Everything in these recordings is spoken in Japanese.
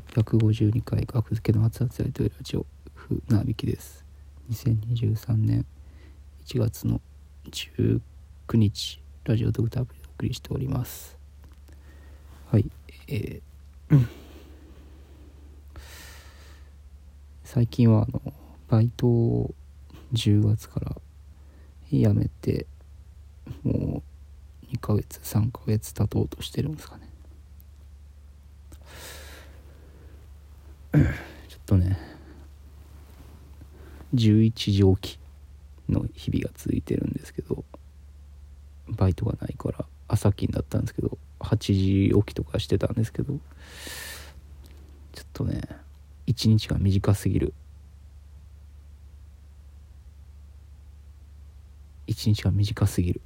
852回学付けの熱々やりとりラジオふなびきです。2023年1月の19日ラジオドクターアプリでお送りしております。はいえー最近はあのバイトを10月から辞めてもう2ヶ月3ヶ月経とうとしてるんですかね。ちょっとね11時起きの日々が続いてるんですけどバイトがないから朝勤だったんですけど8時起きとかしてたんですけどちょっとね一日が短すぎる。一日が短すぎる。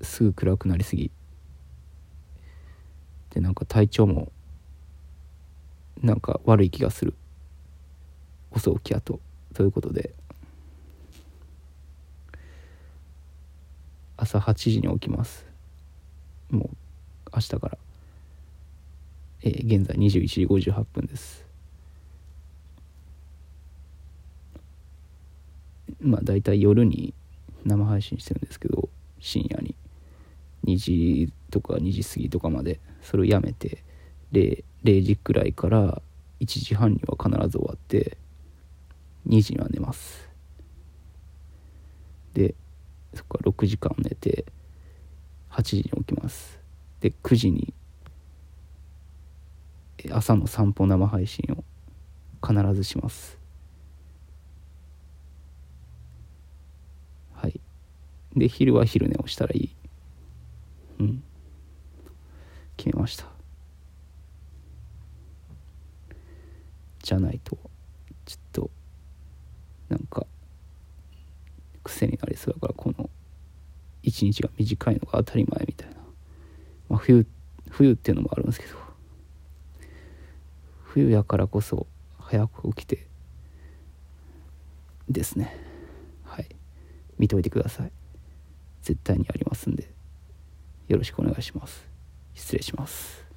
すぐ暗くなりすぎ。でなんか体調もなんか悪い気がする。遅起きやと。ということで。朝8時に起きます。もう明日から、えー、現在21時58分です。まあ大体夜に生配信してるんですけど深夜に。2時とか2時過ぎとかまで。それをやめて 0, 0時くらいから1時半には必ず終わって2時には寝ます。でそこから6時間寝て8時に起きます。で9時に朝の散歩生配信を必ずします。はい。で昼は昼寝をしたらいい。うん。決めました。じゃないとちょっとなんか癖になりそうだからこの一日が短いのが当たり前みたいな、まあ、冬冬っていうのもあるんですけど冬やからこそ早く起きてですねはい見といてください。絶対にありますんでよろしくお願いします。失礼します。